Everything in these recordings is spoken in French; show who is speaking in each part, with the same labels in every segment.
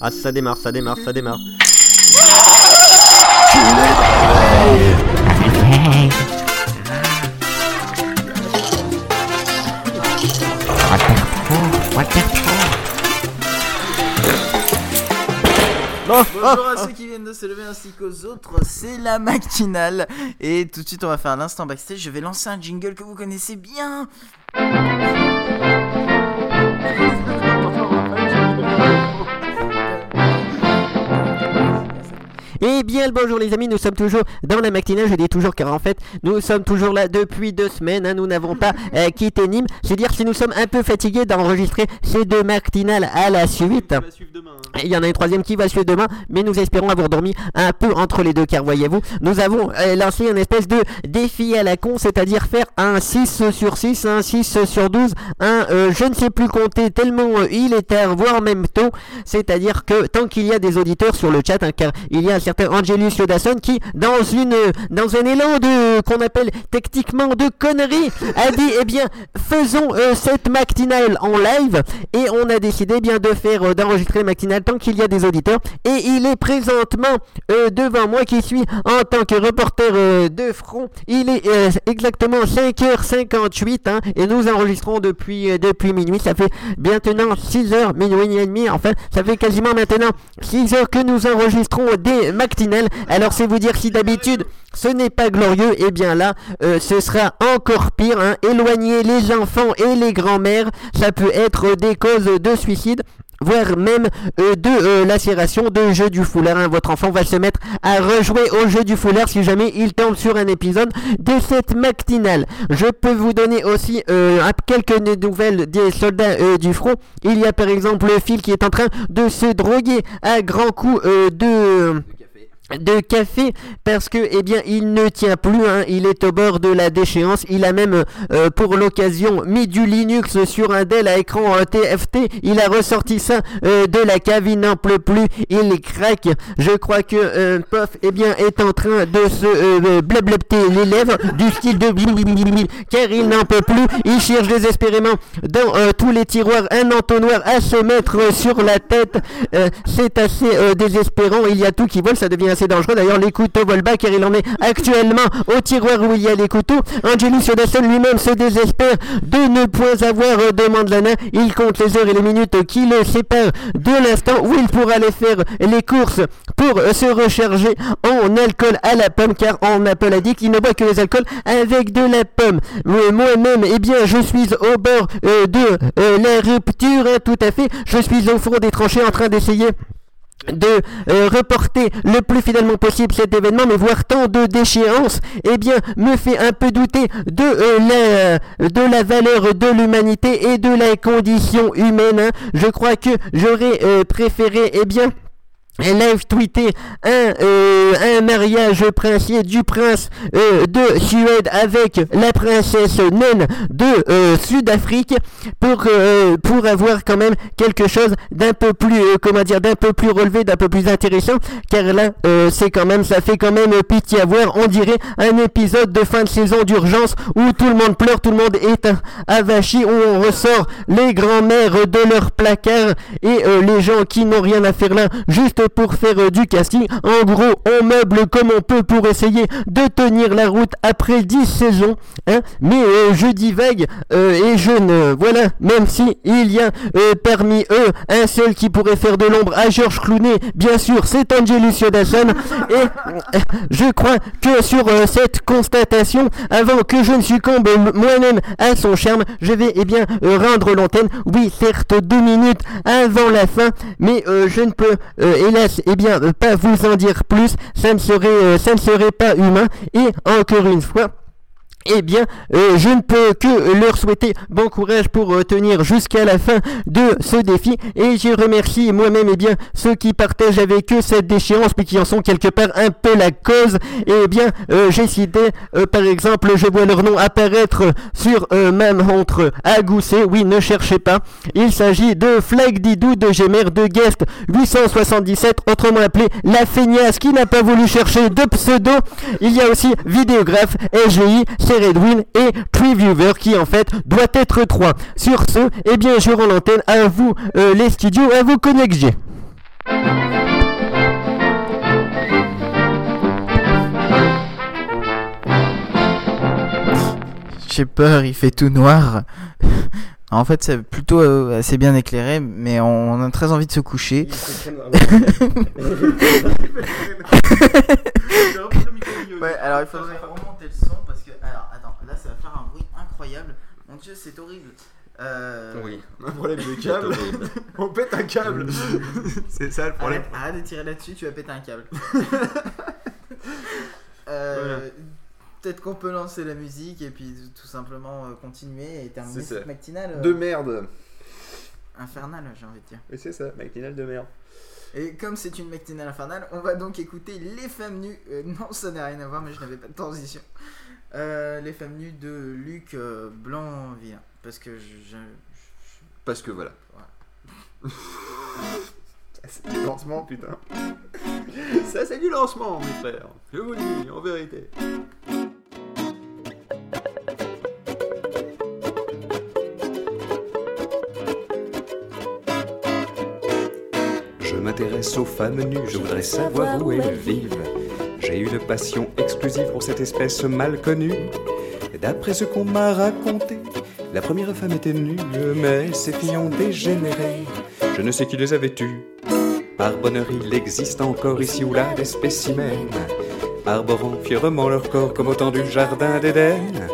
Speaker 1: Ah, ça démarre, ça démarre, ça démarre.
Speaker 2: Bonjour à ceux qui viennent de se lever ainsi qu'aux autres, c'est la matinale. Et tout de suite, on va faire l'instant backstage. Je vais lancer un jingle que vous connaissez bien.
Speaker 1: Eh bien, le bonjour les amis, nous sommes toujours dans la matinale, je dis toujours car en fait, nous sommes toujours là depuis deux semaines, hein, nous n'avons pas euh, quitté Nîmes. C'est dire si nous sommes un peu fatigués d'enregistrer ces deux matinales à la suite. Il y en a une troisième qui va suivre demain, mais nous espérons avoir dormi un peu entre les deux, car voyez-vous, nous avons euh, lancé une espèce de défi à la con, c'est-à-dire faire un 6 sur 6, un 6 sur 12, un euh, je ne sais plus compter tellement il est tard, voire même tôt, c'est-à-dire que tant qu'il y a des auditeurs sur le chat, hein, car il y a un certain Angelus Yodasson qui, dans une dans un élan de qu'on appelle techniquement de conneries, a dit eh bien faisons euh, cette matinale en live et on a décidé eh bien de faire euh, d'enregistrer matinale tant qu'il y a des auditeurs et il est présentement euh, devant moi qui suis en tant que reporter de front. Il est exactement 5h58 hein, et nous enregistrons depuis depuis minuit. Ça fait maintenant 6h, minuit et demi. Enfin, ça fait quasiment maintenant 6 heures que nous enregistrons des Alors c'est vous dire si d'habitude ce n'est pas glorieux, et bien là, euh, ce sera encore pire. hein. Éloigner les enfants et les grands-mères, ça peut être des causes de suicide voire même euh, de euh, lacération de jeu du foulard. hein. Votre enfant va se mettre à rejouer au jeu du foulard si jamais il tombe sur un épisode de cette matinale. Je peux vous donner aussi euh, quelques nouvelles des soldats du front. Il y a par exemple Phil qui est en train de se droguer à grands coups de de café parce que eh bien il ne tient plus hein, il est au bord de la déchéance. Il a même euh, pour l'occasion mis du Linux sur un Dell à écran TFT il a ressorti ça euh, de la cave il n'en peut plus. Il craque. Je crois que euh, Pof eh bien est en train de se euh, blablater les lèvres du style de car il n'en peut plus. Il cherche désespérément dans tous les tiroirs un entonnoir à se mettre sur la tête. C'est assez désespérant. Il y a tout qui vole. Ça devient assez dangereux. D'ailleurs les couteaux bas car il en est actuellement au tiroir où il y a les couteaux. Angelus Yodasson lui-même se désespère de ne point avoir euh, de mandlana il compte les heures et les minutes qui le séparent de l'instant où il pourra aller faire les courses pour euh, se recharger en alcool à la pomme car en Apple a dit qu'il ne boit que les alcools avec de la pomme. Mais moi-même eh bien je suis au bord euh, de euh, la rupture hein, tout à fait. Je suis au fond des tranchées en train d'essayer de euh, reporter le plus fidèlement possible cet événement, mais voir tant de déchéance, eh bien, me fait un peu douter de, euh, la, de la valeur de l'humanité et de la condition humaine. hein. Je crois que j'aurais euh, préféré, eh bien, live tweeter un, euh, un mariage princier du prince euh, de Suède avec la princesse naine de euh, Sud-Afrique pour, euh, pour avoir quand même quelque chose d'un peu plus euh, comment dire d'un peu plus relevé d'un peu plus intéressant. Car là euh, c'est quand même ça fait quand même pitié à voir. On dirait un épisode de fin de saison d'urgence où tout le monde pleure tout le monde est avachi où on ressort les grands-mères de leur placard et les gens qui n'ont rien à faire là juste pour faire euh, du casting. En gros, on meuble comme on peut pour essayer de tenir la route après 10 saisons. Hein Mais euh, je divague euh, et je ne... Voilà, même si il y a parmi eux un seul qui pourrait faire de l'ombre à Georges Clooney, bien sûr, c'est Angelus Yodasson. Et je crois que sur cette constatation, avant que je ne succombe moi-même à son charme, je vais eh bien rendre l'antenne. Oui, certes, deux minutes avant la fin, mais je ne peux eh bien euh, pas vous en dire plus. Ça ne serait euh, ça ne serait pas humain. Et encore une fois. Eh bien, euh, je ne peux que leur souhaiter bon courage pour euh, tenir jusqu'à la fin de ce défi. Et je remercie moi-même eh bien ceux qui partagent avec eux cette déchéance, mais qui en sont quelque part un peu la cause. Eh bien, euh, j'ai cité, par exemple, je vois leur nom apparaître sur ma montre à gousset. Oui, ne cherchez pas. Il s'agit de Flag Didou de Gémer de Guest 877, autrement appelé La Feignasse, qui n'a pas voulu chercher de pseudo. Il y a aussi Vidéographe, SGI, c'est Redwin et Previewer qui en fait doit être 3. Sur ce, eh bien je rends l'antenne à vous euh, les studios, à vous connecter.
Speaker 2: J'ai peur, il fait tout noir. En fait, c'est plutôt euh, assez bien éclairé, mais on a très envie de se coucher. ouais, alors il faudrait le son parce que. Alors, attends, là ça va faire un bruit incroyable. Mon dieu, c'est horrible. Euh...
Speaker 3: Oui, un problème de câble. on pète un câble. c'est ça le problème.
Speaker 2: Arrête, arrête de tirer là-dessus, tu vas péter un câble. euh, Peut-être qu'on peut lancer la musique et puis tout simplement euh, continuer et terminer cette matinale. euh,
Speaker 3: De merde.
Speaker 2: Infernale, j'ai envie de dire.
Speaker 3: Oui, c'est ça, matinale de merde.
Speaker 2: Et comme c'est une matinale infernale, on va donc écouter Les Femmes Nues. Euh, non, ça n'a rien à voir, mais je n'avais pas de transition. Euh, les Femmes Nues de Luc euh, Blanc-Villain. Parce que je. je-
Speaker 3: Parce que voilà. Ça, c'est du lancement, putain. Ça, c'est du lancement, mes frères. Je vous le dis, en vérité.
Speaker 4: Je m'intéresse aux femmes nues, je voudrais savoir où elles vivent. J'ai une passion exclusive pour cette espèce mal connue. D'après ce qu'on m'a raconté, la première femme était nue, mais ses filles ont dégénéré. Je ne sais qui les avait tues. Par bonheur, il existe encore ici ou là des spécimens, arborant fièrement leur corps comme autant du jardin d'Éden.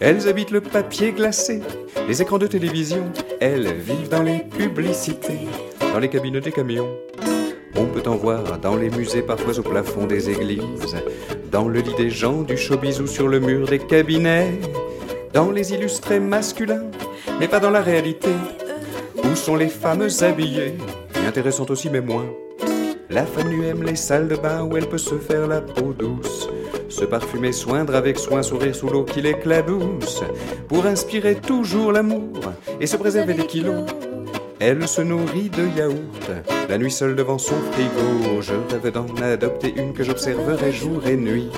Speaker 4: Elles habitent le papier glacé, les écrans de télévision. Elles vivent dans les publicités, dans les cabines des camions. On peut en voir dans les musées, parfois au plafond des églises, dans le lit des gens du showbiz ou sur le mur des cabinets, dans les illustrés masculins, mais pas dans la réalité. Où sont les femmes habillées? Et Intéressantes aussi, mais moins. La femme nue aime les salles de bain où elle peut se faire la peau douce, se parfumer, soindre avec soin, sourire sous l'eau qui l'éclabousse, pour inspirer toujours l'amour et se préserver des kilos. Elle se nourrit de yaourt, la nuit seule devant son frigo. Je rêve d'en adopter une que j'observerai jour et nuit.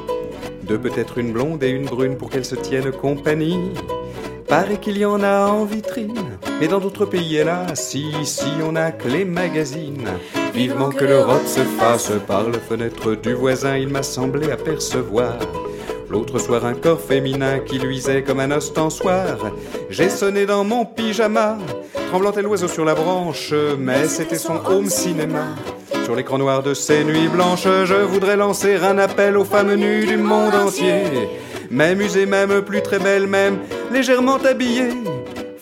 Speaker 4: De peut-être une blonde et une brune pour qu'elles se tiennent compagnie. Paraît qu'il y en a en vitrine, mais dans d'autres pays, hélas, si, ici on a que les magazines. Vivement que l'Europe se fasse par la fenêtre du voisin, il m'a semblé apercevoir. L'autre soir, un corps féminin qui luisait comme un ostensoir. J'ai sonné dans mon pyjama, tremblant tel l'oiseau sur la branche, mais c'était son home cinéma. Sur l'écran noir de ces nuits blanches, je voudrais lancer un appel aux femmes nues du monde entier. Même usées, même plus très belles, même légèrement habillées.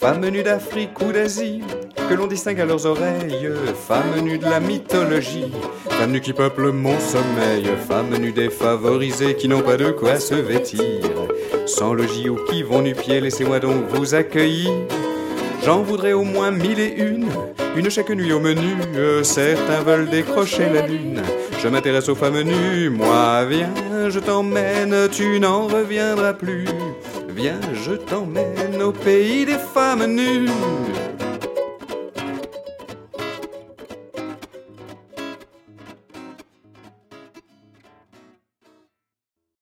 Speaker 4: Femmes nues d'Afrique ou d'Asie, que l'on distingue à leurs oreilles. Femmes nues de la mythologie, femmes nues qui peuplent mon sommeil. Femmes nues défavorisées qui n'ont pas de quoi se vêtir. Sans logis ou qui vont nu-pieds, laissez-moi donc vous accueillir. J'en voudrais au moins mille et une, une chaque nuit au menu. Euh, Certains veulent décrocher la lune. Je m'intéresse aux femmes nues, moi viens, je t'emmène, tu n'en reviendras plus. Viens, je t'emmène au pays des femmes nues.